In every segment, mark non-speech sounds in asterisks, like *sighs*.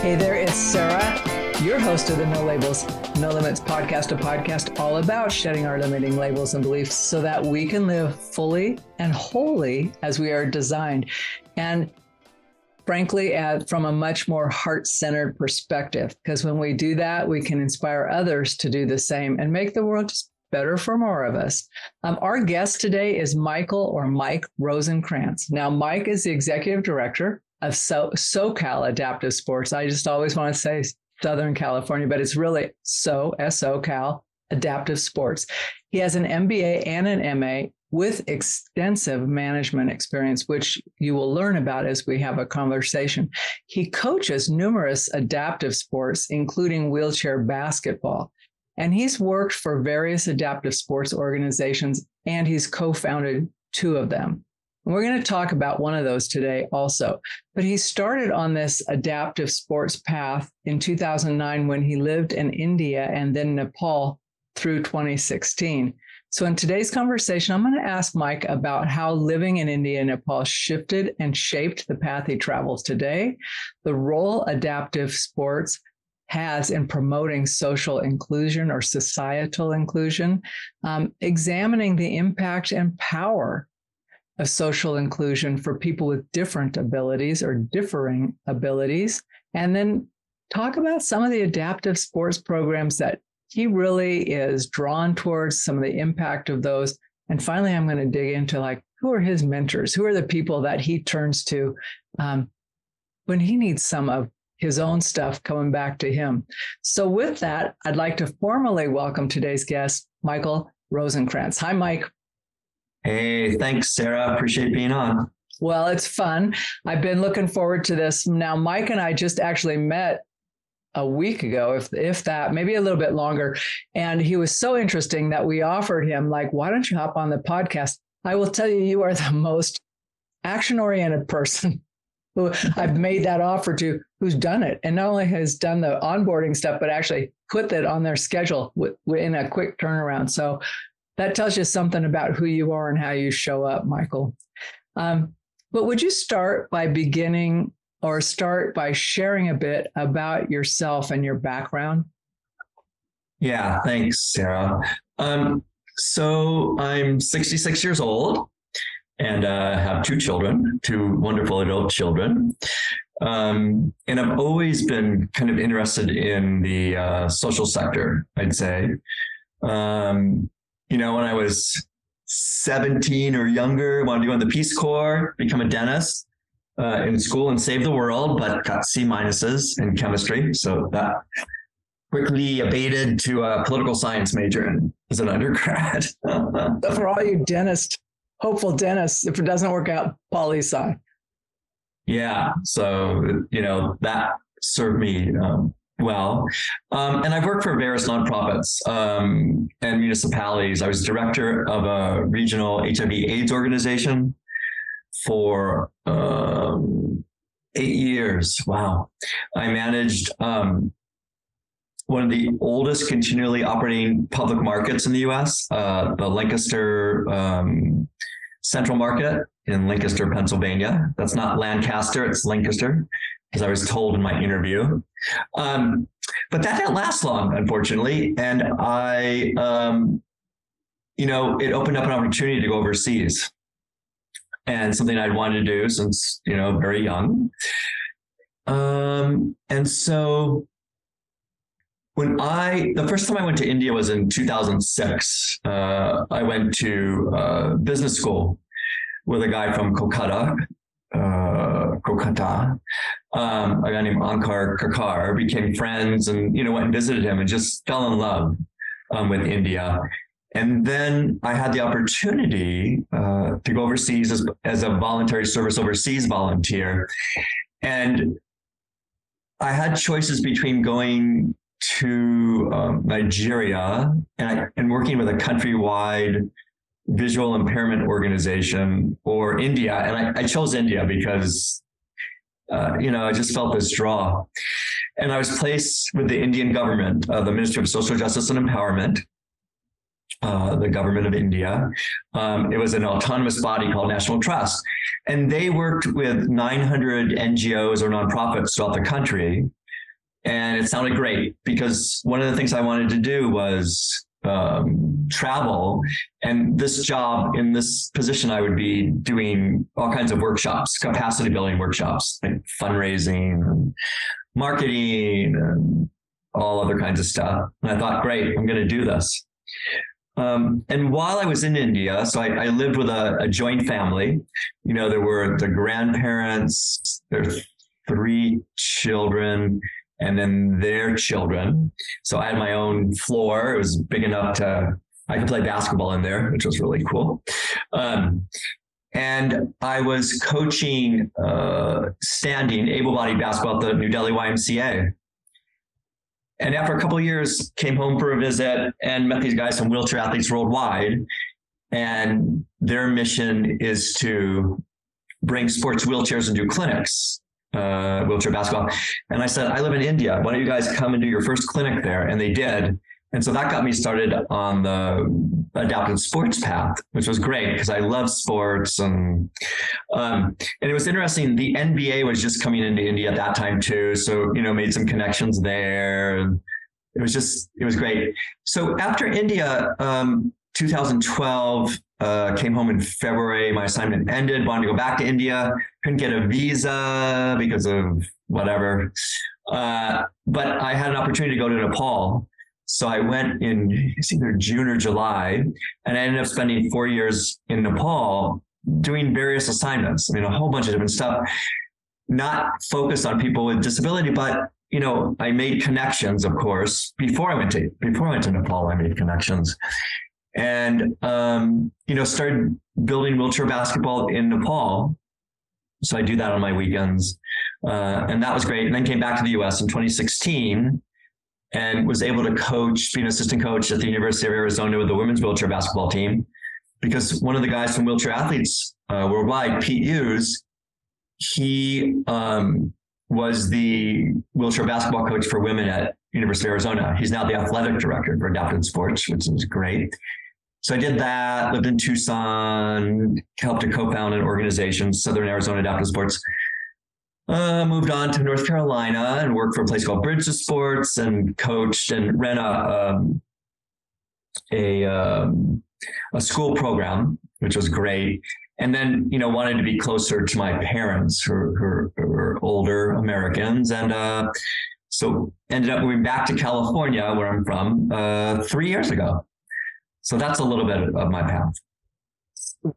Hey there, it's Sarah, your host of the No Labels, No Limits podcast, a podcast all about shedding our limiting labels and beliefs so that we can live fully and wholly as we are designed. And frankly, at, from a much more heart centered perspective, because when we do that, we can inspire others to do the same and make the world just better for more of us. Um, our guest today is Michael or Mike Rosenkrantz. Now, Mike is the executive director of so- SoCal Adaptive Sports. I just always want to say Southern California, but it's really so SoCal Adaptive Sports. He has an MBA and an MA with extensive management experience, which you will learn about as we have a conversation. He coaches numerous adaptive sports, including wheelchair basketball. And he's worked for various adaptive sports organizations and he's co founded two of them. We're going to talk about one of those today also. But he started on this adaptive sports path in 2009 when he lived in India and then Nepal through 2016. So, in today's conversation, I'm going to ask Mike about how living in India and Nepal shifted and shaped the path he travels today, the role adaptive sports has in promoting social inclusion or societal inclusion, um, examining the impact and power of social inclusion for people with different abilities or differing abilities, and then talk about some of the adaptive sports programs that he really is drawn towards, some of the impact of those. And finally, I'm going to dig into like, who are his mentors? Who are the people that he turns to um, when he needs some of his own stuff coming back to him? So, with that, I'd like to formally welcome today's guest, Michael Rosenkrantz. Hi, Mike. Hey, thanks, Sarah. Appreciate being on. Well, it's fun. I've been looking forward to this. Now, Mike and I just actually met a week ago, if if that, maybe a little bit longer. And he was so interesting that we offered him, like, why don't you hop on the podcast? I will tell you, you are the most action-oriented person *laughs* who I've made that offer to who's done it. And not only has done the onboarding stuff, but actually put that on their schedule in a quick turnaround. So that tells you something about who you are and how you show up, Michael. Um, but would you start by beginning or start by sharing a bit about yourself and your background? Yeah, thanks, Sarah. Um, so I'm 66 years old and uh, have two children, two wonderful adult children. Um, and I've always been kind of interested in the uh, social sector, I'd say. Um, you know, when I was 17 or younger, wanted to go in the Peace Corps, become a dentist uh, in school and save the world, but got C minuses in chemistry. So that quickly abated to a political science major and as an undergrad. *laughs* For all you dentists, hopeful dentists, if it doesn't work out, poli sci. Yeah. So, you know, that served me um, well. Um, and I've worked for various nonprofits um, and municipalities. I was director of a regional HIV AIDS organization for um, eight years. Wow. I managed um, one of the oldest continually operating public markets in the US, uh, the Lancaster um, Central Market in Lancaster, Pennsylvania. That's not Lancaster, it's Lancaster as I was told in my interview. Um, but that didn't last long, unfortunately. And I, um, you know, it opened up an opportunity to go overseas and something I'd wanted to do since, you know, very young. Um, and so when I, the first time I went to India was in 2006. Uh, I went to uh, business school with a guy from Kolkata uh, Kolkata, um, a guy named Ankar Kakar, became friends and, you know, went and visited him and just fell in love um, with India. And then I had the opportunity uh, to go overseas as, as a voluntary service overseas volunteer. And I had choices between going to um, Nigeria and, I, and working with a countrywide visual impairment organization or India. And I, I chose India because, uh, you know, I just felt this draw. And I was placed with the Indian government, uh, the Ministry of Social Justice and Empowerment, uh, the government of India. Um, it was an autonomous body called National Trust. And they worked with 900 NGOs or nonprofits throughout the country. And it sounded great because one of the things I wanted to do was um, travel. And this job in this position, I would be doing all kinds of workshops, capacity building workshops, like fundraising and marketing and all other kinds of stuff. And I thought, great, I'm going to do this. Um, and while I was in India, so I, I lived with a, a, joint family. You know, there were the grandparents, there's three children, and then their children. So I had my own floor. It was big enough to I could play basketball in there, which was really cool. Um, and I was coaching uh, standing able-bodied basketball at the New Delhi YMCA. And after a couple of years, came home for a visit and met these guys from wheelchair athletes worldwide. And their mission is to bring sports wheelchairs and do clinics, uh, wheelchair basketball. And I said, I live in India. Why don't you guys come and do your first clinic there? And they did. And so that got me started on the adaptive sports path, which was great because I love sports and um, and it was interesting. The NBA was just coming into India at that time too, so you know made some connections there. It was just it was great. So after India, um, 2012 uh, came home in February. My assignment ended. Wanted to go back to India. Couldn't get a visa because of whatever. Uh, but I had an opportunity to go to Nepal so I went in it's either June or July, and I ended up spending four years in Nepal doing various assignments. I mean, a whole bunch of different stuff, not focused on people with disability, but you know, I made connections, of course, before I went to before I went to Nepal. I made connections, and um, you know, started building wheelchair basketball in Nepal. So I do that on my weekends, uh, and that was great. And then came back to the U.S. in 2016 and was able to coach, be an assistant coach at the University of Arizona with the women's wheelchair basketball team. Because one of the guys from Wheelchair Athletes uh, Worldwide, Pete Hughes, he um, was the wheelchair basketball coach for women at University of Arizona. He's now the athletic director for adapted sports, which is great. So I did that, lived in Tucson, helped to co-found an organization, Southern Arizona Adaptive Sports, uh, moved on to North Carolina and worked for a place called Bridge Sports and coached and ran a um, a um, a school program, which was great. And then, you know, wanted to be closer to my parents who, who, who are older Americans. And uh, so ended up moving back to California, where I'm from, uh, three years ago. So that's a little bit of my path.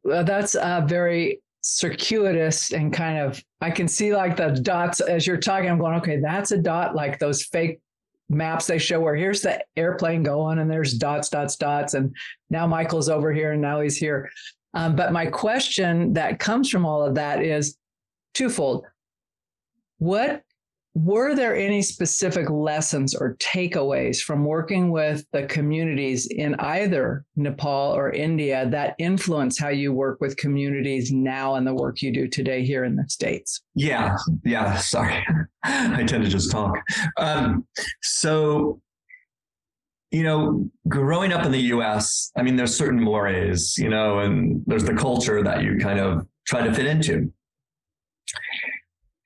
That's uh, very circuitous and kind of I can see like the dots as you're talking. I'm going, okay, that's a dot like those fake maps they show where here's the airplane going and there's dots, dots, dots. And now Michael's over here and now he's here. Um, but my question that comes from all of that is twofold. What were there any specific lessons or takeaways from working with the communities in either Nepal or India that influence how you work with communities now and the work you do today here in the States? Yeah, yeah, sorry. *laughs* I tend to just talk. Um, so, you know, growing up in the US, I mean, there's certain mores, you know, and there's the culture that you kind of try to fit into.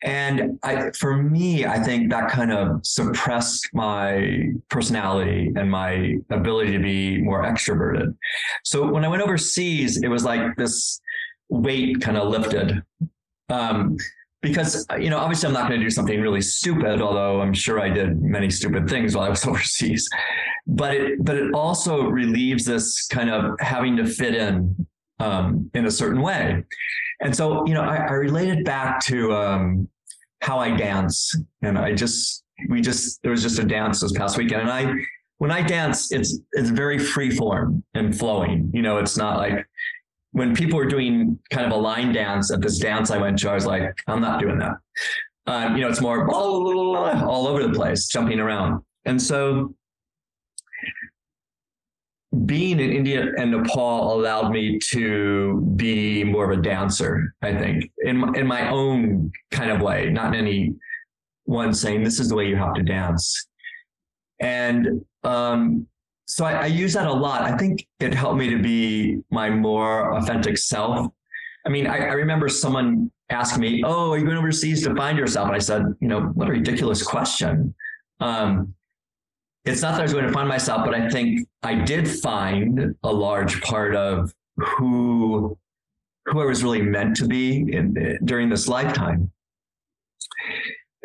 And I, for me, I think that kind of suppressed my personality and my ability to be more extroverted. So when I went overseas, it was like this weight kind of lifted. Um, because you know obviously i'm not going to do something really stupid although i'm sure i did many stupid things while i was *laughs* overseas but it but it also relieves this kind of having to fit in um, in a certain way and so, you know, I, I related back to um, how I dance. And I just, we just, there was just a dance this past weekend. And I, when I dance, it's, it's very free form and flowing. You know, it's not like when people were doing kind of a line dance at this dance I went to, I was like, I'm not doing that. um, you know, it's more all over the place, jumping around. And so being in India and Nepal allowed me to be more of a dancer, I think, in, in my own kind of way, not in any one saying, this is the way you have to dance. And um, so I, I use that a lot. I think it helped me to be my more authentic self. I mean, I, I remember someone asking me, "Oh, are you going overseas to find yourself?" And I said, "You know, what a ridiculous question." Um, it's not that I was going to find myself, but I think I did find a large part of who who I was really meant to be in, during this lifetime.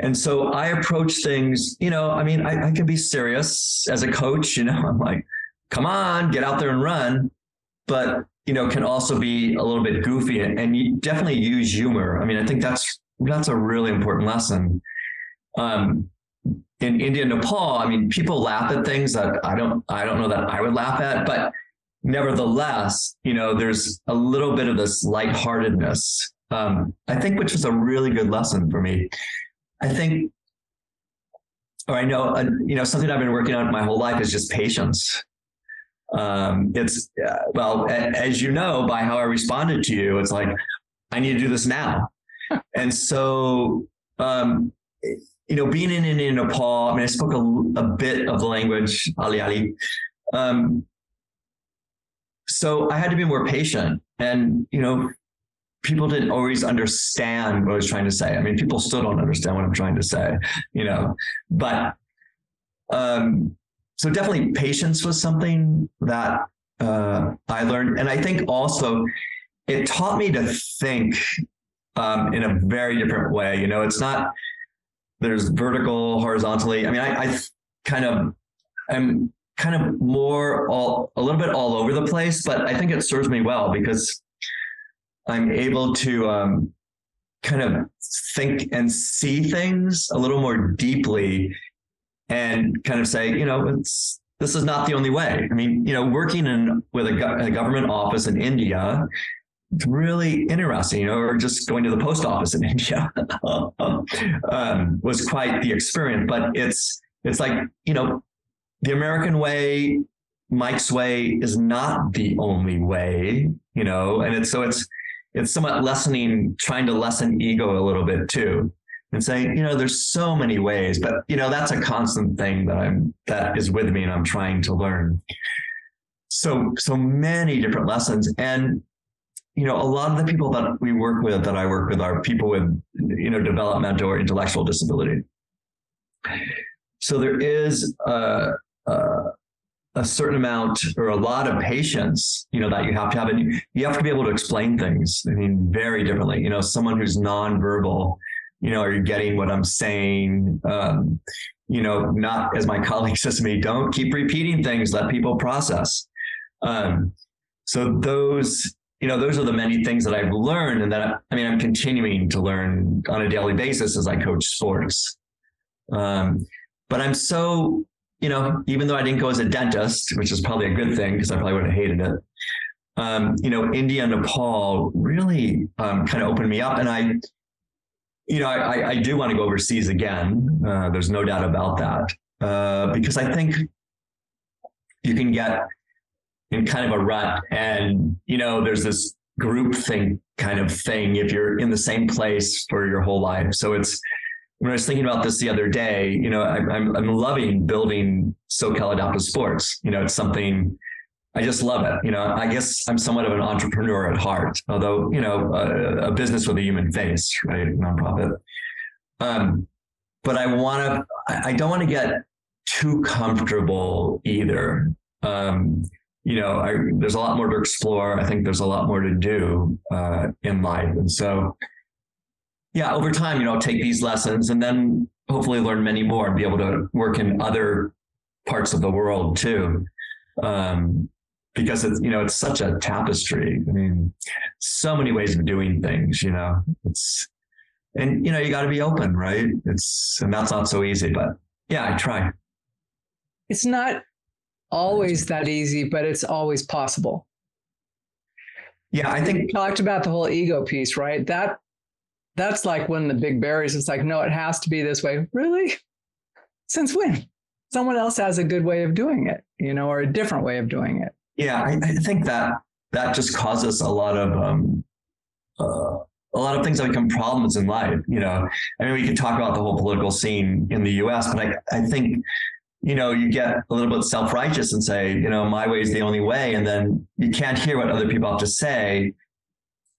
And so I approach things, you know, I mean, I, I can be serious as a coach, you know, *laughs* I'm like, come on, get out there and run. But, you know, can also be a little bit goofy and, and you definitely use humor. I mean, I think that's that's a really important lesson. Um, in India, Nepal, I mean, people laugh at things that I don't I don't know that I would laugh at, but nevertheless, you know, there's a little bit of this lightheartedness. Um, I think which is a really good lesson for me. I think, or I know, uh, you know, something I've been working on my whole life is just patience. Um, it's uh, well, a, as you know, by how I responded to you, it's like I need to do this now, and so um, you know, being in India, Nepal. I mean, I spoke a, a bit of the language, Ali Ali. Um, so I had to be more patient, and you know, people didn't always understand what I was trying to say. I mean, people still don't understand what I'm trying to say, you know, but, um, so definitely patience was something that, uh, I learned. And I think also it taught me to think, um, in a very different way. You know, it's not, there's vertical, horizontally. I mean, I, I kind of, I'm kind of more all, a little bit all over the place, but I think it serves me well because I'm able to um, kind of think and see things a little more deeply and kind of say, you know, it's this is not the only way. I mean, you know, working in with a, a government office in India, really interesting, you know, or just going to the post office in *laughs* India um, was quite the experience. But it's it's like you know, the American way, Mike's way is not the only way, you know, and it's so it's it's somewhat lessening, trying to lessen ego a little bit too, and saying, you know, there's so many ways, but you know, that's a constant thing that I'm that is with me, and I'm trying to learn. So so many different lessons, and you know, a lot of the people that we work with, that I work with, are people with you know developmental or intellectual disability. So there is a, a a certain amount or a lot of patience, you know, that you have to have. And you have to be able to explain things, I mean, very differently. You know, someone who's nonverbal, you know, are you getting what I'm saying? Um, you know, not as my *laughs* colleague says to me, don't keep repeating things, let people process. Um, so those, you know, those are the many things that I've learned and that, I mean, I'm continuing to learn on a daily basis as I coach sports. Um, but I'm so you know, even though I didn't go as a dentist, which is probably a good thing because I probably would have hated it. Um, you know, India and Nepal really um, kind of opened me up, and I, you know, I, I do want to go overseas again. Uh, there's no doubt about that uh, because I think you can get in kind of a rut, and you know, there's this group thing kind of thing if you're in the same place for your whole life. So it's when I was thinking about this the other day, you know, I, I'm, I'm loving building SoCal Adaptive Sports. You know, it's something I just love it. You know, I guess I'm somewhat of an entrepreneur at heart, although, you know, a, a business with a human face, right? Nonprofit. Um, but I want to, I don't want to get too comfortable either. Um, you know, I, there's a lot more to explore. I think there's a lot more to do uh, in life. And so yeah, over time, you know, I'll take these lessons and then hopefully learn many more and be able to work in other parts of the world too. Um, because it's, you know, it's such a tapestry. I mean, so many ways of doing things, you know, it's, and, you know, you got to be open, right? It's, and that's not so easy, but yeah, I try. It's not always that easy, but it's always possible. Yeah, I think you talked about the whole ego piece, right? That that's like one of the big barriers. It's like, no, it has to be this way. Really? Since when? Someone else has a good way of doing it, you know, or a different way of doing it. Yeah, I, I think that that just causes a lot of um, uh, a lot of things that become problems in life. You know, I mean, we could talk about the whole political scene in the U.S., but I, I think, you know, you get a little bit self righteous and say, you know, my way is the only way, and then you can't hear what other people have to say,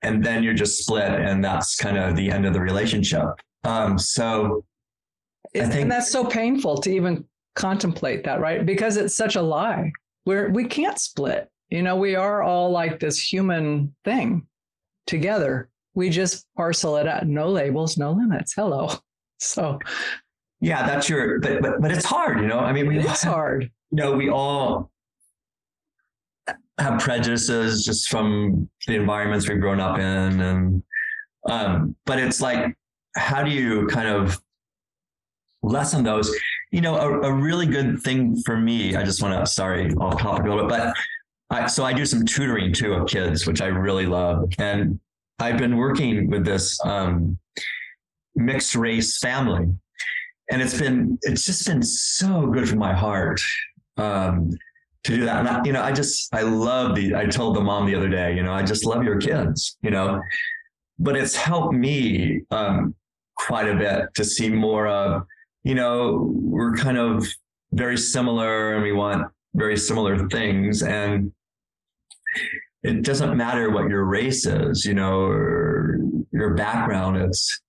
and then you're just split, and that's kind of the end of the relationship. Um, so, I think, and that's so painful to even contemplate that, right? Because it's such a lie. We're we can't split. You know, we are all like this human thing together we just parcel it out. No labels, no limits. Hello. *laughs* So, yeah, that's your, but, but, but it's hard, you know? I mean, we, it's *laughs* hard. You know, we all have prejudices just from the environments we've grown up in. And, um, but it's like, how do you kind of lessen those? You know, a, a really good thing for me, I just want to, sorry, off topic a little bit, but I, so I do some tutoring too of kids, which I really love. And I've been working with this um, mixed race family, and it's been it's just been so good for my heart um, to do that. And I, you know, I just I love the. I told the mom the other day, you know, I just love your kids, you know, but it's helped me um, quite a bit to see more of, you know, we're kind of very similar, and we want very similar things, and it doesn't matter what your race is, you know, or your background. It's,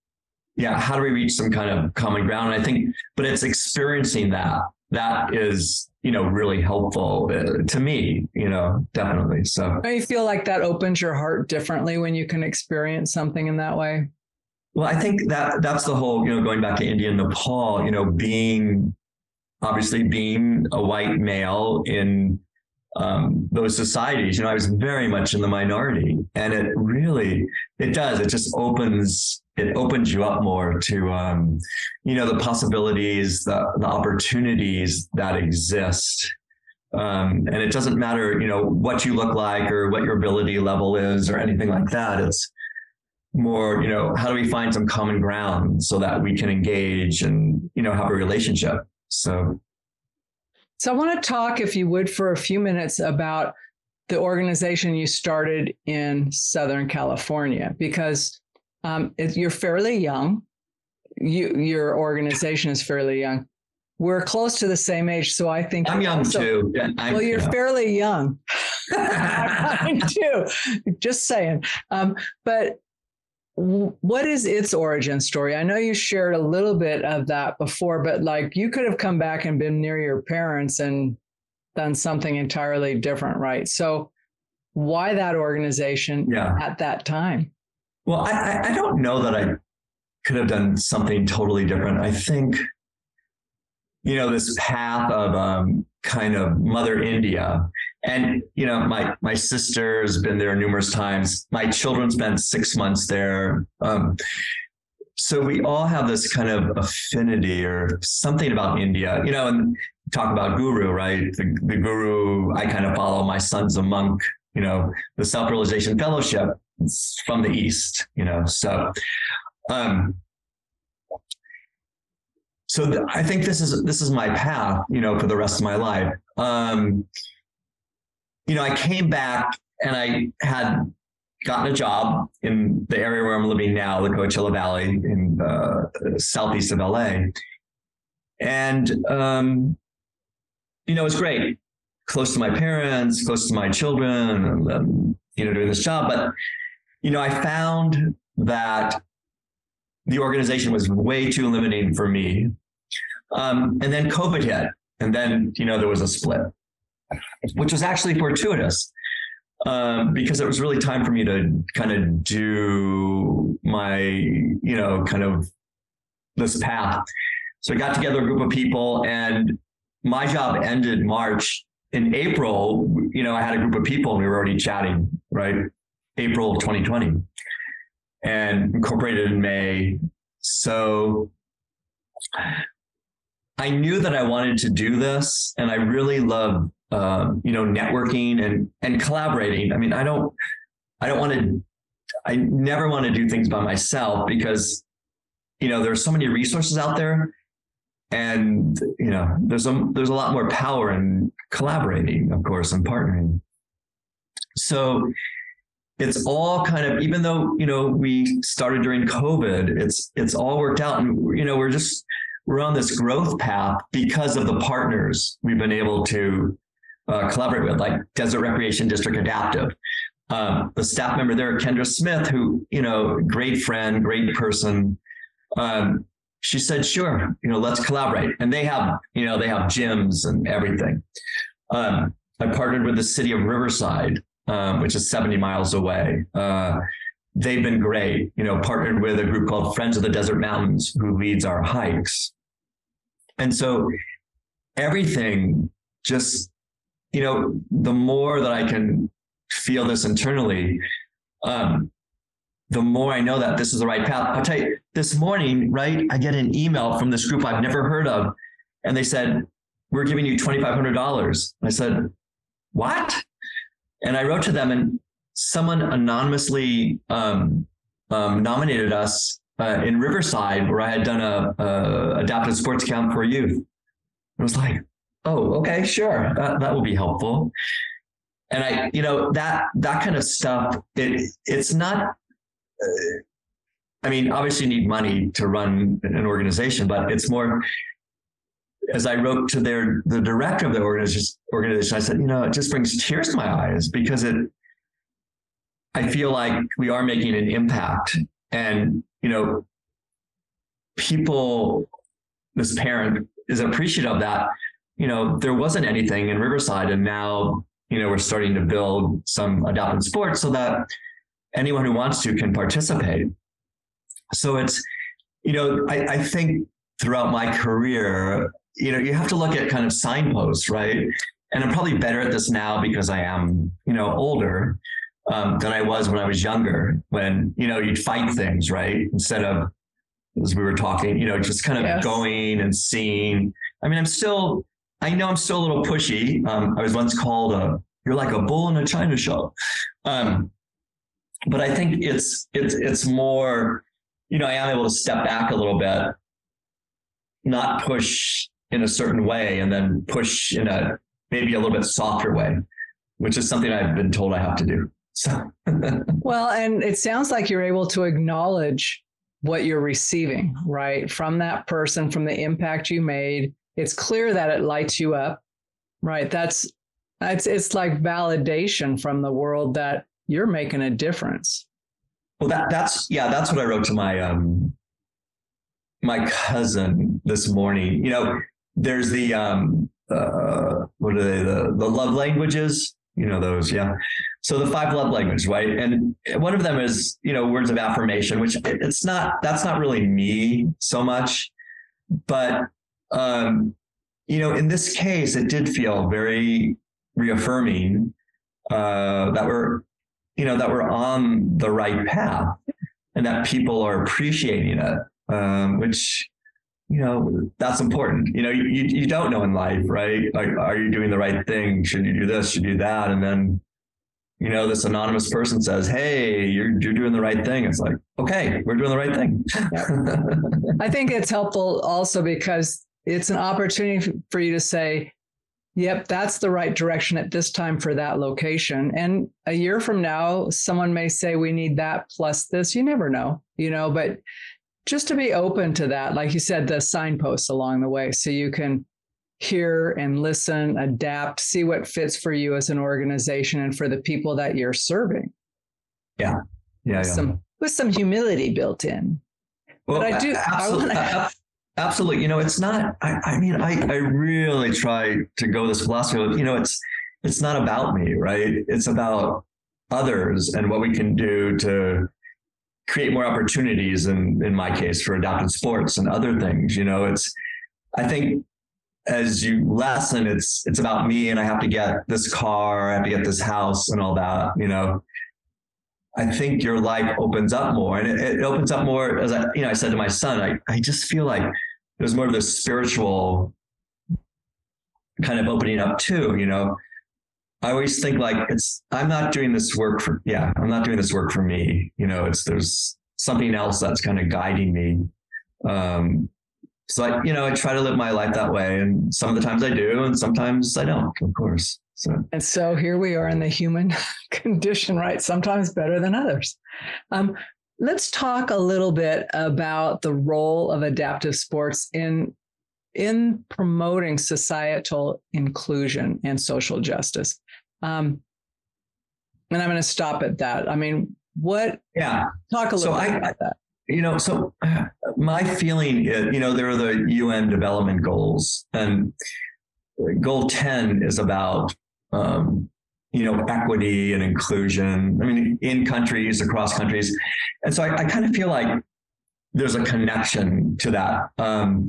yeah, how do we reach some kind of common ground? And I think, but it's experiencing that. That is, you know, really helpful uh, to me, you know, definitely. So do you feel like that opens your heart differently when you can experience something in that way? Well, I think that that's the whole, you know, going back to India and Nepal, you know, being obviously being a white male in um, those societies. You know, I was very much in the minority, and it really it does. It just opens it opens you up more to um, you know the possibilities, the the opportunities that exist. Um, and it doesn't matter, you know, what you look like or what your ability level is or anything like that. It's more, you know, how do we find some common ground so that we can engage and, you know, have a relationship. So so I want to talk, if you would, for a few minutes about the organization you started in Southern California, because um, you're fairly young. You, your organization is fairly young. We're close to the same age, so I think I'm young also, too. Yeah, well, you're fairly young. *laughs* I'm too. Just saying. Um, but what is its origin story? I know you shared a little bit of that before, but like you could have come back and been near your parents and done something entirely different, right? So, why that organization yeah. at that time? Well, I, I don't know that I could have done something totally different. I think, you know, this path of um, kind of Mother India and you know, my my sister has been there numerous times. My children spent six months there. Um, so we all have this kind of affinity or something about India, you know, and talk about guru, right? The, the guru I kind of follow. My son's a monk, you know, the Self Realization Fellowship from the East, you know. So, um, so th- I think this is this is my path, you know, for the rest of my life. Um, you know, I came back and I had gotten a job in the area where I'm living now, the Coachella Valley in the southeast of LA. And, um, you know, it was great. Close to my parents, close to my children, and, um, you know, doing this job. But, you know, I found that the organization was way too limiting for me. Um, and then COVID hit. And then, you know, there was a split which was actually fortuitous um, because it was really time for me to kind of do my, you know, kind of this path. So I got together a group of people and my job ended March. In April, you know, I had a group of people and we were already chatting, right? April of 2020 and incorporated in May. So I knew that I wanted to do this and I really love um, you know, networking and and collaborating. I mean, I don't I don't want to I never want to do things by myself because, you know, there's so many resources out there and, you know, there's a, there's a lot more power in collaborating, of course, and partnering. So it's all kind of, even though, you know, we started during COVID, it's, it's all worked out and, you know, we're just, we're on this growth path because of the partners we've been able to uh, collaborate with, like Desert Recreation District Adaptive. Um, the staff member there, Kendra Smith, who, you know, great friend, great person. Um, she said, sure, you know, let's collaborate. And they have, you know, they have gyms and everything. Um, I partnered with the city of Riverside, um, which is 70 miles away. Uh, they've been great, you know, partnered with a group called Friends of the Desert Mountains, who leads our hikes. And so everything just you know, the more that I can feel this internally, um, the more I know that this is the right path. I'll tell you, this morning, right, I get an email from this group I've never heard of, and they said, We're giving you $2,500. I said, What? And I wrote to them, and someone anonymously um, um, nominated us uh, in Riverside, where I had done a, a adaptive sports camp for youth. I was like, oh, okay, sure, that, that will be helpful. And I, you know, that that kind of stuff, it it's not. Uh, I mean, obviously, you need money to run an organization, but it's more. As I wrote to their the director of the organization, I said, you know, it just brings tears to my eyes because it. I feel like we are making an impact, and you know, people, this parent is appreciative of that you know, there wasn't anything in Riverside. And now, you know, we're starting to build some adaptive sports so that anyone who wants to can participate. So it's, you know, I, I think throughout my career, you know, you have to look at kind of signposts, right? And I'm probably better at this now because I am, you know, older um, than I was when I was younger, when, you know, you'd fight things, right? Instead of, as we were talking, you know, just kind of yes. going and seeing. I mean, I'm still, I know I'm still a little pushy. Um, I was once called a you're like a bull in a china shop. Um, but I think it's it's it's more, you know, I am able to step back a little bit, not push in a certain way, and then push in a maybe a little bit softer way, which is something I've been told I have to do. So *laughs* well, and it sounds like you're able to acknowledge what you're receiving, right? From that person, from the impact you made, it's clear that it lights you up, right? That's it's it's like validation from the world that you're making a difference. Well, that that's yeah, that's what I wrote to my um my cousin this morning. You know, there's the um uh what are they? The the love languages? You know those yeah. So the five love languages right? And one of them is you know words of affirmation which it's not that's not really me so much. But um, you know, in this case, it did feel very reaffirming uh, that we're, you know, that we're on the right path and that people are appreciating it, um, which, you know, that's important. You know, you, you don't know in life, right? Like, are you doing the right thing? Should you do this? Should you do that? And then, you know, this anonymous person says, Hey, you're, you're doing the right thing. It's like, okay, we're doing the right thing. I think it's helpful also because it's an opportunity for you to say, yep, that's the right direction at this time for that location. And a year from now, someone may say, we need that plus this. You never know, you know, but just to be open to that, like you said, the signposts along the way, so you can hear and listen, adapt, see what fits for you as an organization and for the people that you're serving. Yeah. Yeah. With, yeah. Some, with some humility built in. Well, but I do. Absolutely. I wanna, Absolutely. You know, it's not, I, I mean, I, I really try to go this philosophy of, you know, it's, it's not about me, right? It's about others and what we can do to create more opportunities. And in my case, for adaptive sports and other things, you know, it's, I think as you lessen, it's, it's about me and I have to get this car, I have to get this house and all that, you know, I think your life opens up more and it, it, opens up more as I, you know, I said to my son, I, I just feel like there's more of this spiritual kind of opening up too, you know. I always think like it's I'm not doing this work for yeah, I'm not doing this work for me. You know, it's there's something else that's kind of guiding me. Um so I, you know, I try to live my life that way. And some of the times I do, and sometimes I don't, of course. So and so here we are in the human *laughs* condition, right? Sometimes better than others. Um, let's talk a little bit about the role of adaptive sports in in promoting societal inclusion and social justice. Um, and I'm going to stop at that. I mean, what? Yeah. Talk a little so bit I, about that. You know, so *sighs* my feeling is, you know, there are the UN development goals, and goal 10 is about, um, you know, equity and inclusion. I mean, in countries, across countries. And so I, I kind of feel like there's a connection to that. Um,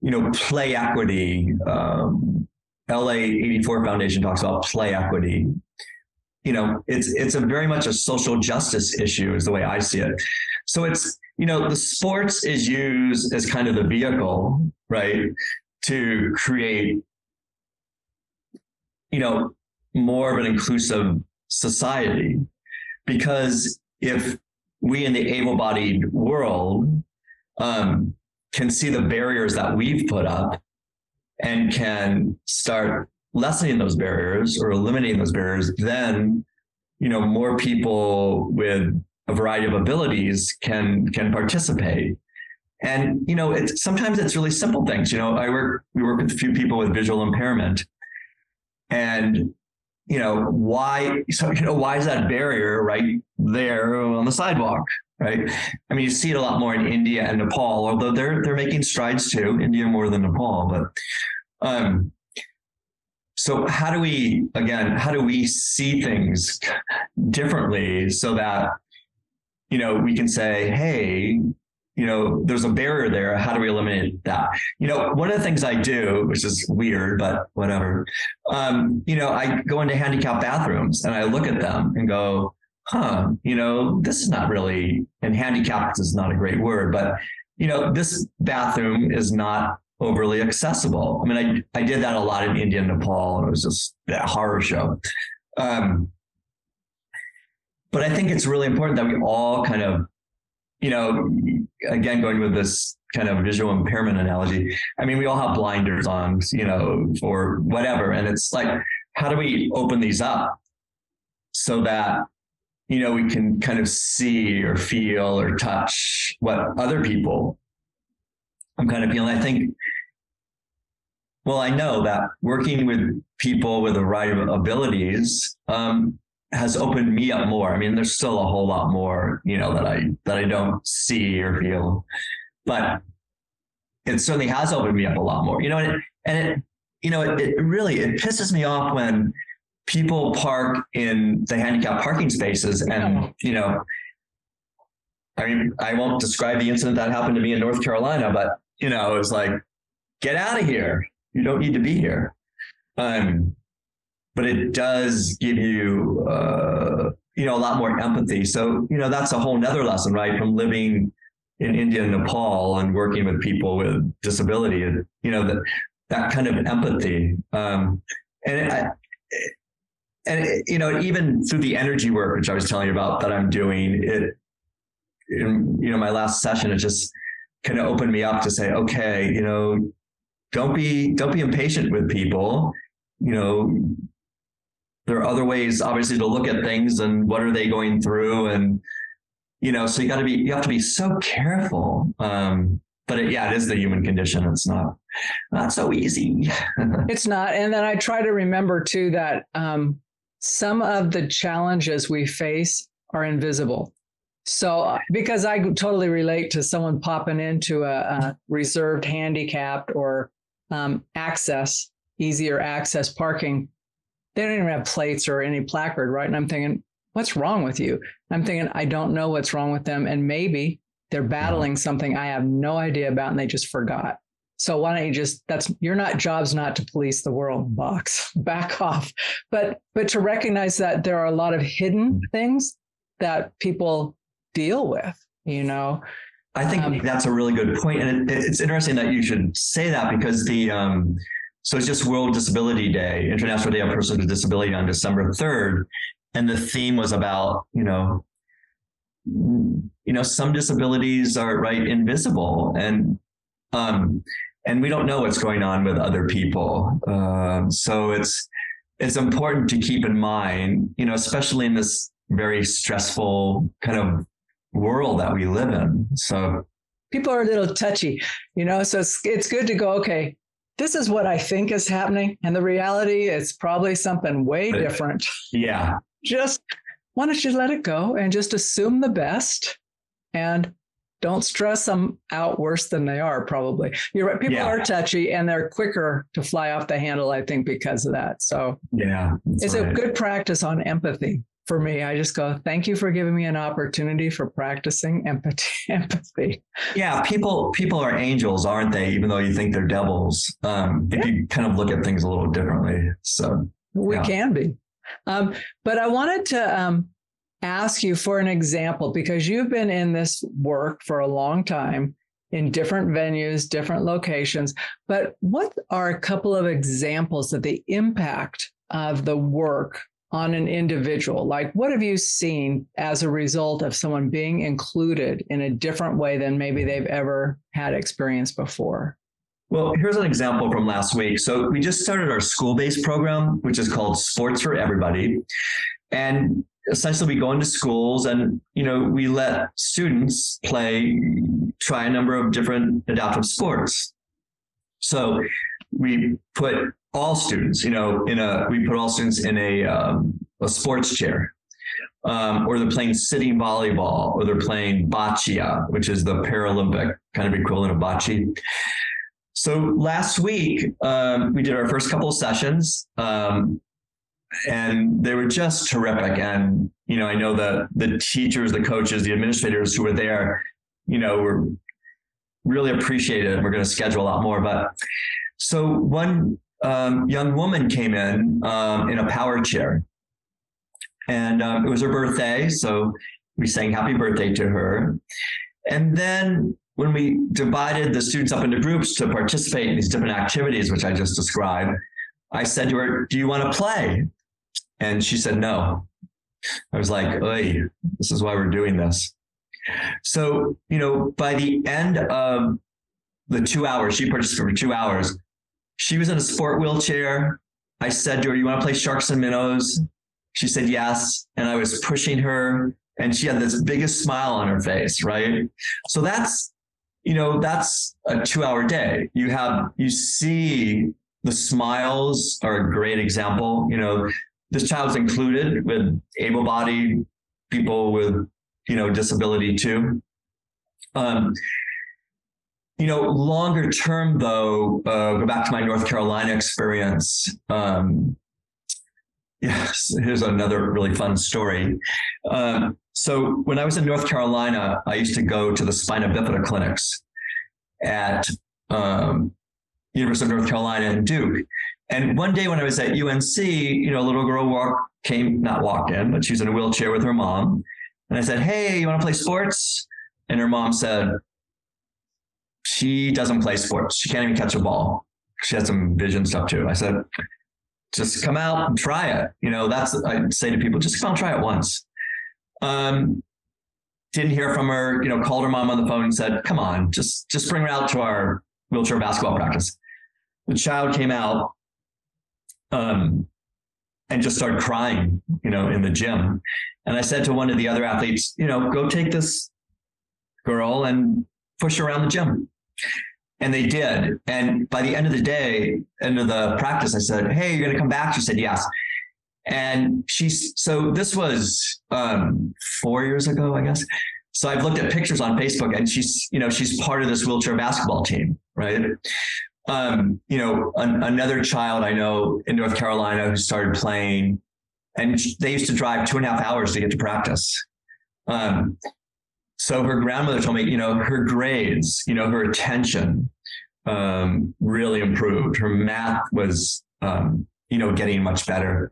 you know, play equity. Um, LA 84 Foundation talks about play equity. You know, it's it's a very much a social justice issue, is the way I see it. So it's you know the sports is used as kind of the vehicle, right, to create you know more of an inclusive society, because if we in the able-bodied world um, can see the barriers that we've put up and can start lessening those barriers or eliminating those barriers, then you know more people with a variety of abilities can can participate. And you know, it's sometimes it's really simple things. You know, I work we work with a few people with visual impairment, and you know why so you know why is that barrier right there on the sidewalk right i mean you see it a lot more in india and nepal although they're they're making strides too india more than nepal but um so how do we again how do we see things differently so that you know we can say hey you know, there's a barrier there. How do we eliminate that? You know, one of the things I do, which is weird, but whatever, um, you know, I go into handicapped bathrooms and I look at them and go, huh, you know, this is not really, and handicapped is not a great word, but, you know, this bathroom is not overly accessible. I mean, I, I did that a lot in India and Nepal, and it was just a horror show. Um, but I think it's really important that we all kind of you know, again, going with this kind of visual impairment analogy, I mean, we all have blinders on, you know, or whatever. And it's like, how do we open these up so that, you know, we can kind of see or feel or touch what other people I'm kind of feeling? I think, well, I know that working with people with a variety of abilities, um, has opened me up more. I mean, there's still a whole lot more, you know, that I that I don't see or feel, but it certainly has opened me up a lot more. You know, and it, and it you know, it, it really it pisses me off when people park in the handicap parking spaces and you know I mean, I won't describe the incident that happened to me in North Carolina, but you know, it was like, get out of here. You don't need to be here. Um, but it does give you uh, you know a lot more empathy. So you know that's a whole nother lesson right? From living in india and nepal and working with people with disability you know that that kind of empathy. Um, and I, and you know even through the energy work which i was telling you about that i'm doing it in, you know my last session it just kind of opened me up to say okay you know don't be don't be impatient with people. You know there are other ways obviously to look at things and what are they going through and you know so you got to be you have to be so careful. Um but it, yeah it is the human condition. It's not not so easy. *laughs* It's not. And then i try to remember too that um some of the challenges we face are invisible. So because i totally relate to someone popping into a, a reserved handicapped or um, access easier access parking they don't even have plates or any placard, right? And I'm thinking, what's wrong with you? I'm thinking, I don't know what's wrong with them. And maybe they're battling something I have no idea about and they just forgot. So why don't you just that's your not job's not to police the world box. *laughs* Back off. But but to recognize that there are a lot of hidden things that people deal with, you know. I think um, that's a really good. And it, it's interesting that you should say that because the um So it's just World Disability Day, International Day of Persons with Disability on December 3rd. And the theme was about, you know, you know, some disabilities are right invisible and um and we don't know what's going on with other people. Um, so it's it's important to keep in mind, you know, especially in this very stressful kind of world that we live in. So people are a little touchy, you know, so it's, it's good to go, okay, this is what I think is happening. And the reality is probably something way different. Yeah. *laughs* Just why don't you let it go and just assume the best and don't stress them out worse than they are, probably. You're right. People yeah. are touchy and they're quicker to fly off the handle, I think, because of that. So, yeah, it's right. a good practice on empathy for me. I just go, thank you for giving me an opportunity for practicing *laughs* empathy. Yeah, people people are angels, aren't they? Even though you think they're devils, um, if you kind of look at things a little differently. So we yeah. can be. Um, but I wanted to um, ask you for an example because you've been in this work for a long time in different venues, different locations. But what are a couple of examples of the impact of the work on an individual? Like, what have you seen as a result of someone being included in a different way than maybe they've ever had experience before? Well, here's an example from last week. So, we just started our school based program, which is called Sports for Everybody. And essentially we go into schools and you know we let students play try a number of different adaptive sports so we put all students, you know, in a we put all students in a um, a sports chair, um, or they're playing sitting volleyball, or they're playing boccia, which is the Paralympic kind of equivalent of bocce. So last week um, we did our first couple of sessions, um, and they were just terrific. And you know, I know the the teachers, the coaches, the administrators who were there, you know, were really appreciated. We're going to schedule a lot more, but so one um, young woman came in um, in a power chair. And um, it was her birthday. So we sang happy birthday to her. And then when we divided the students up into groups to participate in these different activities, which I just described, I said to her, Do you want to play? And she said, No. I was like, this is why we're doing this. So, you know, by the end of the two hours, she participated for two hours, she was in a sport wheelchair. I said to her, You want to play sharks and minnows? She said yes. And I was pushing her, and she had this biggest smile on her face, right? So that's, you know, that's a two hour day. You have, you see the smiles are a great example. You know, this child's included with able bodied people with, you know, disability too. Um, you know, longer term though, uh, go back to my North Carolina experience. Um, yes, here's another really fun story. Um, so when I was in North Carolina, I used to go to the spina bifida clinics at um, University of North Carolina and Duke. And one day when I was at UNC, you know, a little girl walked, came, not walked in, but she was in a wheelchair with her mom. And I said, Hey, you want to play sports? And her mom said, she doesn't play sports. She can't even catch a ball. She has some vision stuff too. I said, just come out and try it. You know, that's I say to people, just come out try it once. Um, didn't hear from her. You know, called her mom on the phone and said, "Come on, just just bring her out to our wheelchair basketball practice." The child came out, um, and just started crying. You know, in the gym. And I said to one of the other athletes, you know, go take this girl and push her around the gym. And they did. And by the end of the day, end of the practice, I said, Hey, you're going to come back? She said, Yes. And she's so this was um, four years ago, I guess. So I've looked at pictures on Facebook and she's, you know, she's part of this wheelchair basketball team, right? Um, you know, an, another child I know in North Carolina who started playing and they used to drive two and a half hours to get to practice. Um, so her grandmother told me, you know, her grades, you know, her attention um, really improved. Her math was, um, you know, getting much better.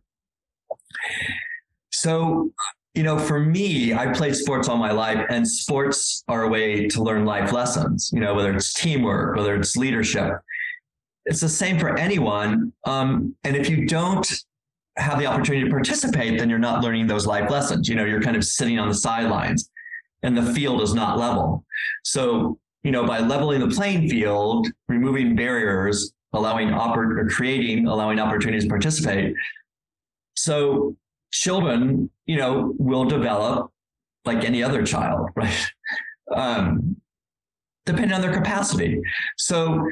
So, you know, for me, I played sports all my life, and sports are a way to learn life lessons, you know, whether it's teamwork, whether it's leadership. it's the same for anyone. Um, and if you don't have the opportunity to participate, then you're not learning those life lessons. You know, you're kind of sitting on the sidelines and the field is not level. So, you know, by leveling the playing field, removing barriers, allowing oppor- or creating, allowing opportunities to participate. So children, you know, will develop like any other child, *laughs* right? Um, depending on their capacity. So,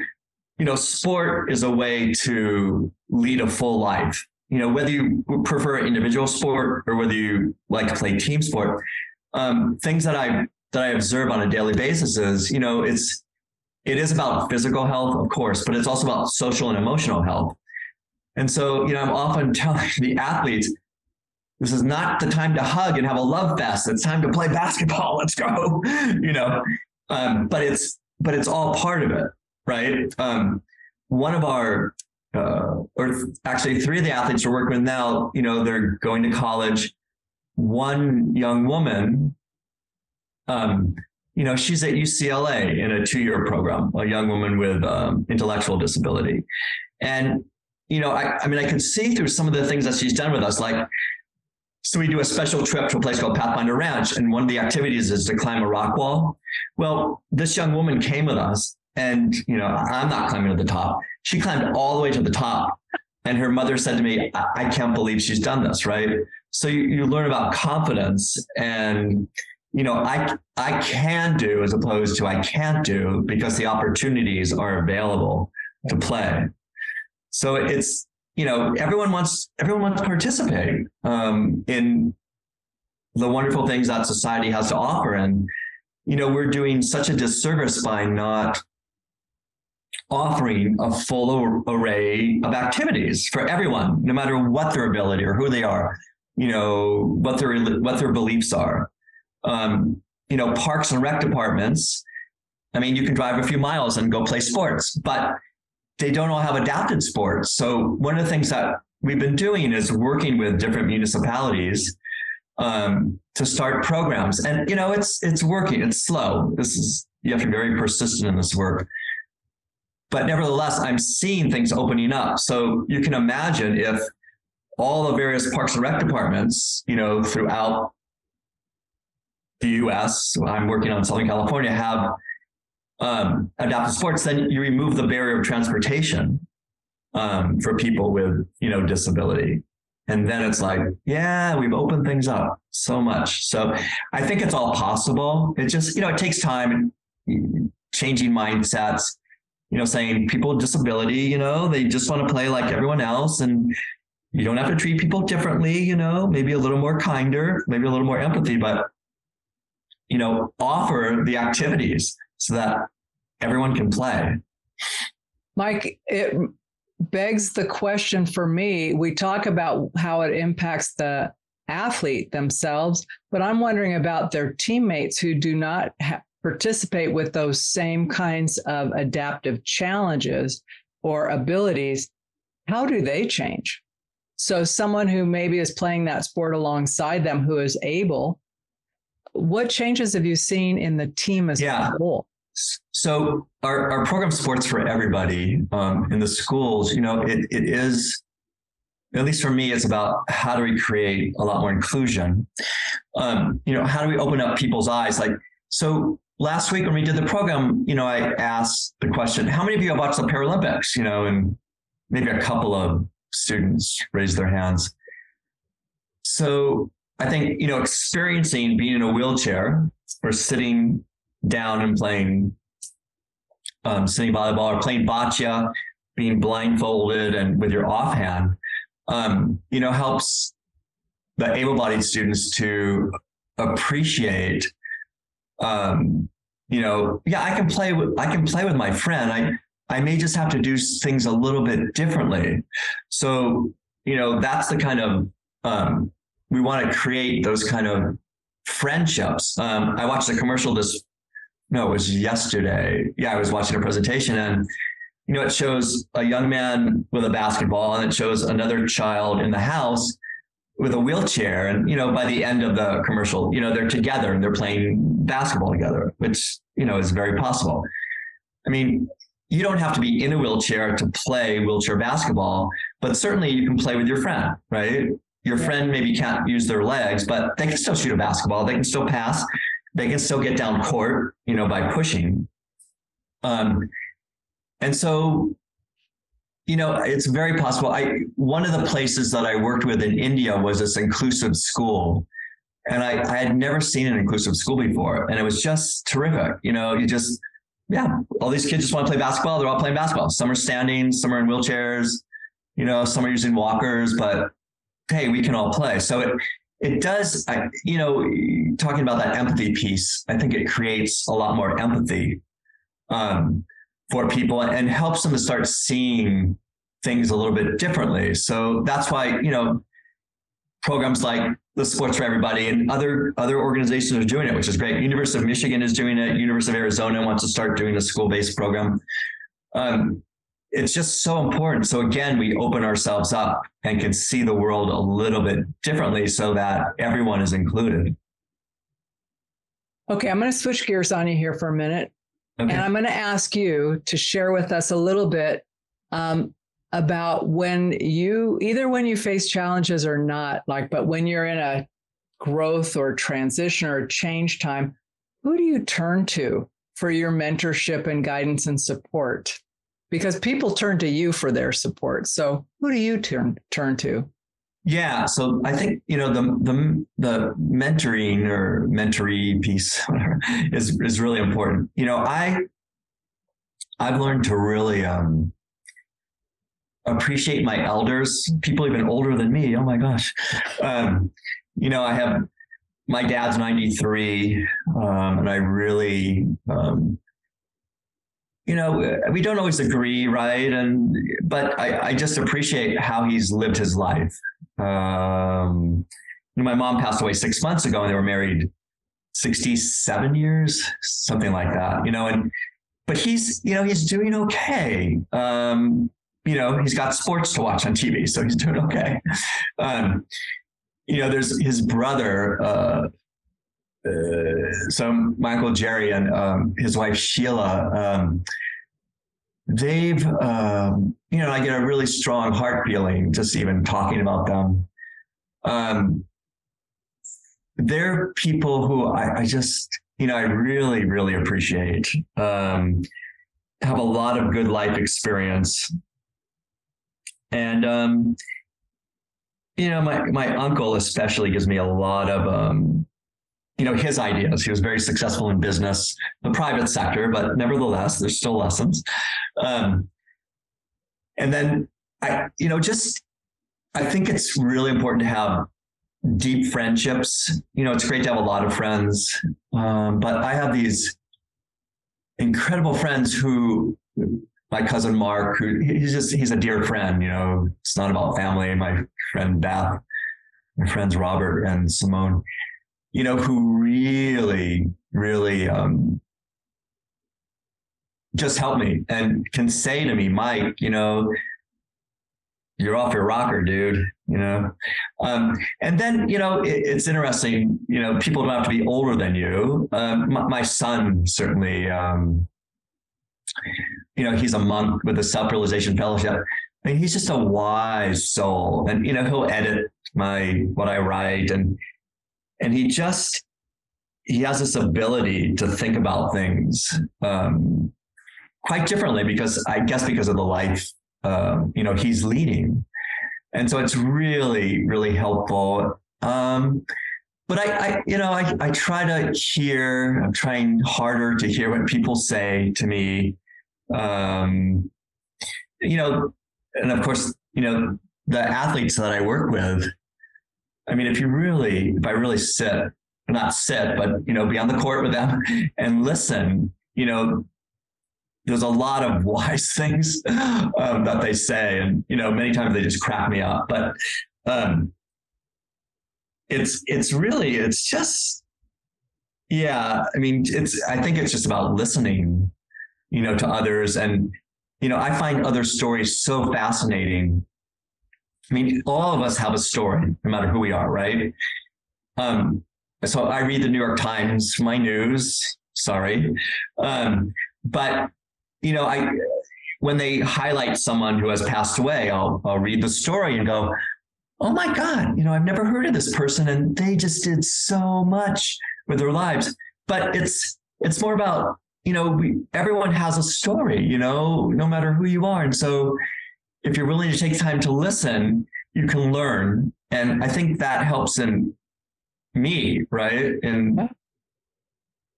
you know, sport is a way to lead a full life. You know, whether you prefer individual sport or whether you like to play team sport, um, things that I that I observe on a daily basis is, you know, it's it is about physical health, of course, but it's also about social and emotional health. And so, you know, I'm often *laughs* telling the athletes, this is not the time to hug and have a love fest. It's time to play basketball. *laughs* Let's go. *laughs* you know, um, but it's but it's all part of it, right? Um, one of our uh, or actually three of the athletes we're working with now, you know, they're going to college. One young woman, um, you know, she's at UCLA in a two-year program, a young woman with um, intellectual disability, and you know, I, I mean, I can see through some of the things that she's done with us, like so we do a special trip to a place called Pathfinder Ranch, and one of the activities is to climb a rock wall. Well, this young woman came with us, and you know, I'm not climbing to the top. She climbed all the way to the top, and her mother said to me, "I, I can't believe she's done this." Right? So you, you learn about confidence, and you know, I I can do as opposed to I can't do because the opportunities are available to play. So it's you know, everyone wants everyone wants to participate um, in the wonderful things that society has to offer, and you know, we're doing such a disservice by not offering a full array of activities for everyone, no matter what their ability or who they are, you know, what their what their beliefs are. Um, you know, parks and rec departments. I mean, you can drive a few miles and go play sports, but they don't all have adapted sports. So one of the things that we've been doing is working with different municipalities um, to start programs. And you know, it's it's working. It's slow. This is you have to be very persistent in this work. But nevertheless, I'm seeing things opening up. So you can imagine if all the various parks and rec departments, you know, throughout the U.S. I'm working on Southern California have um, adaptive sports, then you remove the barrier of transportation um, for people with you know disability, and then it's like, yeah, we've opened things up so much. So I think it's all possible. It just you know it takes time, changing mindsets. You know, saying people with disability, you know, they just want to play like everyone else, and you don't have to treat people differently. You know, maybe a little more kinder, maybe a little more empathy, but you know, offer the activities so that everyone can play. Mike, it begs the question for me. We talk about how it impacts the athlete themselves, but I'm wondering about their teammates who do not ha- participate with those same kinds of adaptive challenges or abilities. How do they change? So, someone who maybe is playing that sport alongside them who is able, what changes have you seen in the team as yeah. a whole? So our, our program sports for everybody um, in the schools, you know, it, it is, at least for me, it's about how do we create a lot more inclusion? Um, you know, how do we open up people's eyes? Like, so last week when we did the program, you know, I asked the question, how many of you have watched the Paralympics? You know, and maybe a couple of students raise their hands. So I think, you know, experiencing being in a wheelchair or sitting down and playing um, sitting volleyball or playing bocce, being blindfolded and with your offhand, um, you know, helps the able-bodied students to appreciate, um, you know, yeah, I can play with I can play with my friend. I I may just have to do things a little bit differently. So, you know, that's the kind of um, we want to create those kind of friendships. Um, I watched a commercial this, no, it was yesterday. Yeah, I was watching a presentation and, you know, it shows a young man with a basketball and it shows another child in the house with a wheelchair. And, you know, by the end of the commercial, you know, they're together and they're playing basketball together, which, you know, is very possible. I mean, you don't have to be in a wheelchair to play wheelchair basketball, but certainly you can play with your friend, right? Your friend maybe can't use their legs, but they can still shoot a basketball. They can still pass. They can still get down court, you know, by pushing. Um, and so, you know, it's very possible. I one of the places that I worked with in India was this inclusive school. And I, I had never seen an inclusive school before. And it was just terrific. You know, you just yeah, all these kids just want to play basketball. They're all playing basketball. Some are standing, some are in wheelchairs, you know, some are using walkers, but hey, we can all play. So it it does, I, you know, talking about that empathy piece, I think it creates a lot more empathy um, for people and helps them to start seeing things a little bit differently. So that's why, you know, programs like the sports for everybody. And other other organizations are doing it which is great. University of michigan is doing it. University of arizona wants to start doing a school-based program. Um, it's just so important. So again we open ourselves up and can see the world a little bit differently so that everyone is included. Okay i'm going to switch gears on you here for a minute. Okay. and i'm going to ask you to share with us a little bit um, about when you either when you face challenges or not like but when you're in a growth or transition or change time who do you turn to for your mentorship and guidance and support? Because people turn to you for their support. So who do you turn turn to? Yeah so i think you know the the the mentoring or mentoree piece *laughs* is is really important. You know i i've learned to really um appreciate my elders, people even older than me. Oh my gosh. Um, you know, I have my dad's 93, um, and I really, um, you know, we don't always agree, right? And but I, I just appreciate how he's lived his life. Um, my mom passed away six months ago, and they were married 67 years, something like that. You know, and but he's, you know, he's doing okay. Um, you know, he's got sports to watch on TV, so he's doing okay. Um, you know, there's his brother, uh, uh, so Michael Jerry and um, his wife Sheila. Um, they've, um, you know, I get a really strong heart feeling just even talking about them. Um, they're people who I, I, just, you know, I really, really appreciate. Um, have a lot of good life experience and um, you know, my my uncle especially gives me a lot of um, you know, his ideas. He was very successful in business, the private sector, but nevertheless, there's still lessons. Um, and then I, you know, just I think it's really important to have deep friendships. You know, it's great to have a lot of friends, um, but I have these incredible friends who my cousin Mark, who he's just he's a dear friend. You know, it's not about family. My friend Beth, my friends Robert and Simone, you know, who really, really um, just help me and can say to me, Mike, you know, you're off your rocker, dude. You know, um, and then you know it, it's interesting. You know, people don't have to be older than you. Um, my, my, son certainly. You know, he's a monk with a self-realization fellowship. I mean, he's just a wise soul. And, you know, he'll edit my what I write and and he just he has this ability to think about things um, quite differently because I guess because of the life uh, you know he's leading, and so it's really really helpful. Um, but I, I, you know I, I try to hear. I'm trying harder to hear what people say to me um, you know, and of course, you know, the athletes that I work with, I mean, if you really, if I really sit, not sit, but, you know, be on the court with them *laughs* and listen, you know, there's a lot of *laughs* wise things um, that they say. And, you know, many times they just crack me up, but, um, it's, it's really, it's just, yeah, I mean, it's, I think it's just about listening you know, to others. And, you know, I find other stories so fascinating. I mean, all of us have a story, no matter who we are, right? Um, so I read the New York Times, my news, sorry. Um, but, you know, I, when they highlight someone who has passed away, I'll, I'll read the story and go, oh my God, you know, I've never heard of this person and they just did so much with their lives. But it's, it's more about, you know, we, everyone has a story, you know, no matter who you are. And so if you're willing to take time to listen, you can learn. And I think that helps in me, right? And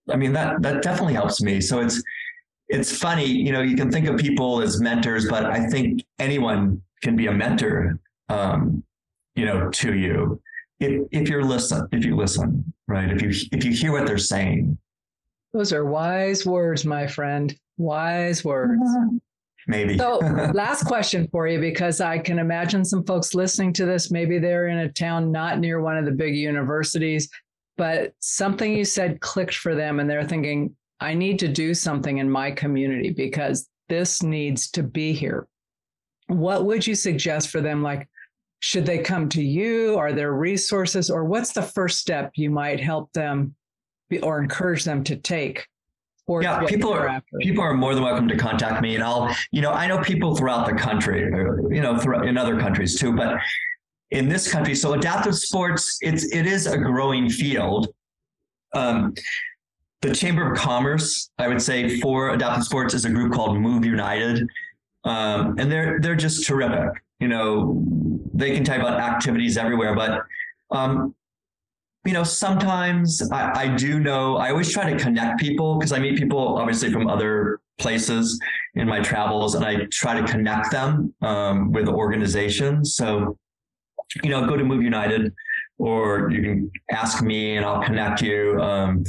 I mean that that definitely helps me. So it's it's funny, you know, you can think of people as mentors, but I think anyone can be a mentor, um, you know, to you if if you're listen, if you listen, right? If you if you hear what they're saying. Those are wise words, my friend. Wise words. Maybe. So, *laughs* last question for you, because I can imagine some folks listening to this. Maybe they're in a town not near one of the big universities, but something you said clicked for them, and they're thinking, I need to do something in my community because this needs to be here. What would you suggest for them? Like, should they come to you? Are there resources? Or what's the first step you might help them be, or encourage them to take? Or yeah, people are after? people are more than welcome to contact me, and I'll you know I know people throughout the country, you know, throughout, in other countries too, but in this country, so adaptive sports it's it is a growing field. Um, the Chamber of Commerce, I would say, for adaptive sports is a group called Move United, um, and they're they're just terrific. You know, they can talk about activities everywhere, but um, you know, sometimes I, I, do know I always try to connect people because I meet people obviously from other places in my travels, and I try to connect them um, with organizations. So, you know, go to Move United, or you can ask me, and I'll connect you. Um,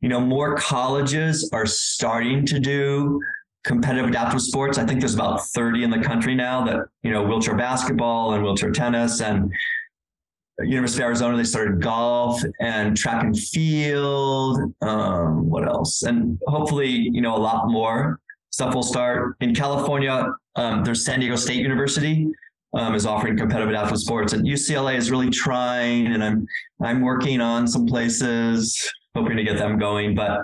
you know, more colleges are starting to do competitive adaptive sports. I think there's about 30 in the country now that, you know, wheelchair basketball and wheelchair tennis and University of Arizona, they started golf and track and field. Um, what else? And hopefully, you know, a lot more stuff will start in California. Um, there's San Diego State University um, is offering competitive adaptive sports, and UCLA is really trying. And I'm I'm working on some places, hoping to get them going. But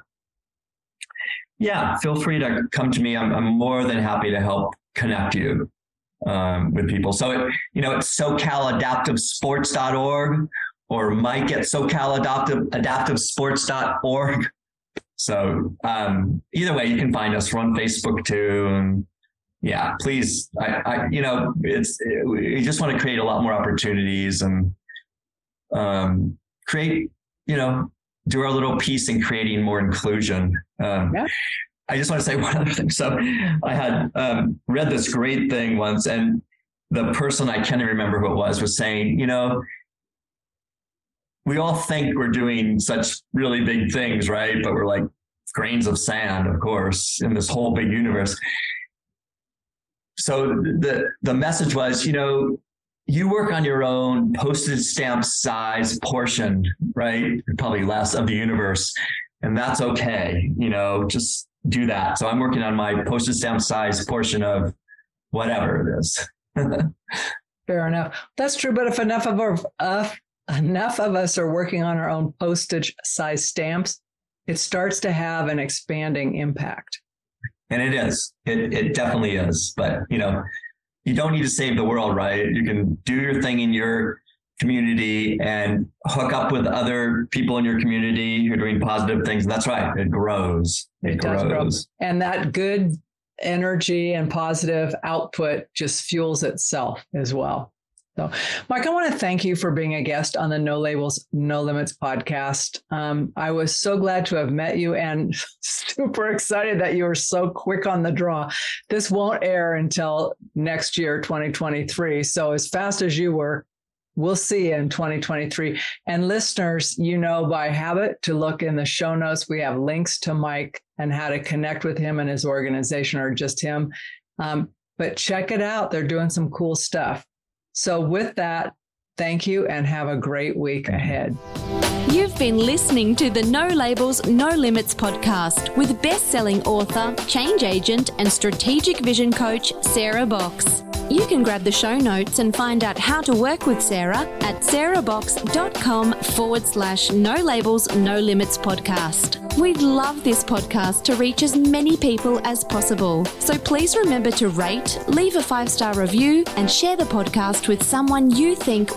yeah, feel free to come to me. I'm, I'm more than happy to help connect you um, with people. So, it, you know, it's SoCalAdaptiveSports.org or Mike at SoCalAdaptiveSports.org. So um, either way, you can find us. We're on Facebook too. And yeah, please, I, I you know, it's, we just want to create a lot more opportunities and um, create, you know, do our little piece in creating more inclusion. Um, yeah. I just want to say *laughs* one other thing. So I had um, read this great thing once, and the person I can't remember who it was was saying, you know, we all think we're doing such really big things, right? But we're like grains of sand, of course, in this whole big universe. So the the message was, you know, you work on your own postage stamp size portion, right? Probably less of the universe. And that's okay. You know, just do that. So I'm working on my postage stamp size portion of whatever it is. *laughs* Fair enough. That's true. But if enough of our, uh, enough of us are working on our own postage size stamps, it starts to have an expanding impact. And it is. It it definitely is. But you know, you don't need to save the world, right? You can do your thing in your community and hook up with other people in your community who are doing positive things. That's right. It grows. It, it grows. Grow. And that good energy and positive output just fuels itself as well. So, Mike, I want to thank you for being a guest on the No Labels, No Limits podcast. Um, I was so glad to have met you and *laughs* super excited that you were so quick on the draw. This won't air until next year, 2023. So, as fast as you were, we'll see you in 2023. And listeners, you know by habit to look in the show notes. We have links to Mike and how to connect with him and his organization or just him. Um, but check it out. They're doing some cool stuff. So, with that, thank you and have a great week ahead. You've been listening to the No Labels, No Limits podcast with best selling author, change agent, and strategic vision coach, Sarah Box. You can grab the show notes and find out how to work with Sarah at sarahbox.com forward slash no labels, no limits podcast. We'd love this podcast to reach as many people as possible. So please remember to rate, leave a five star review, and share the podcast with someone you think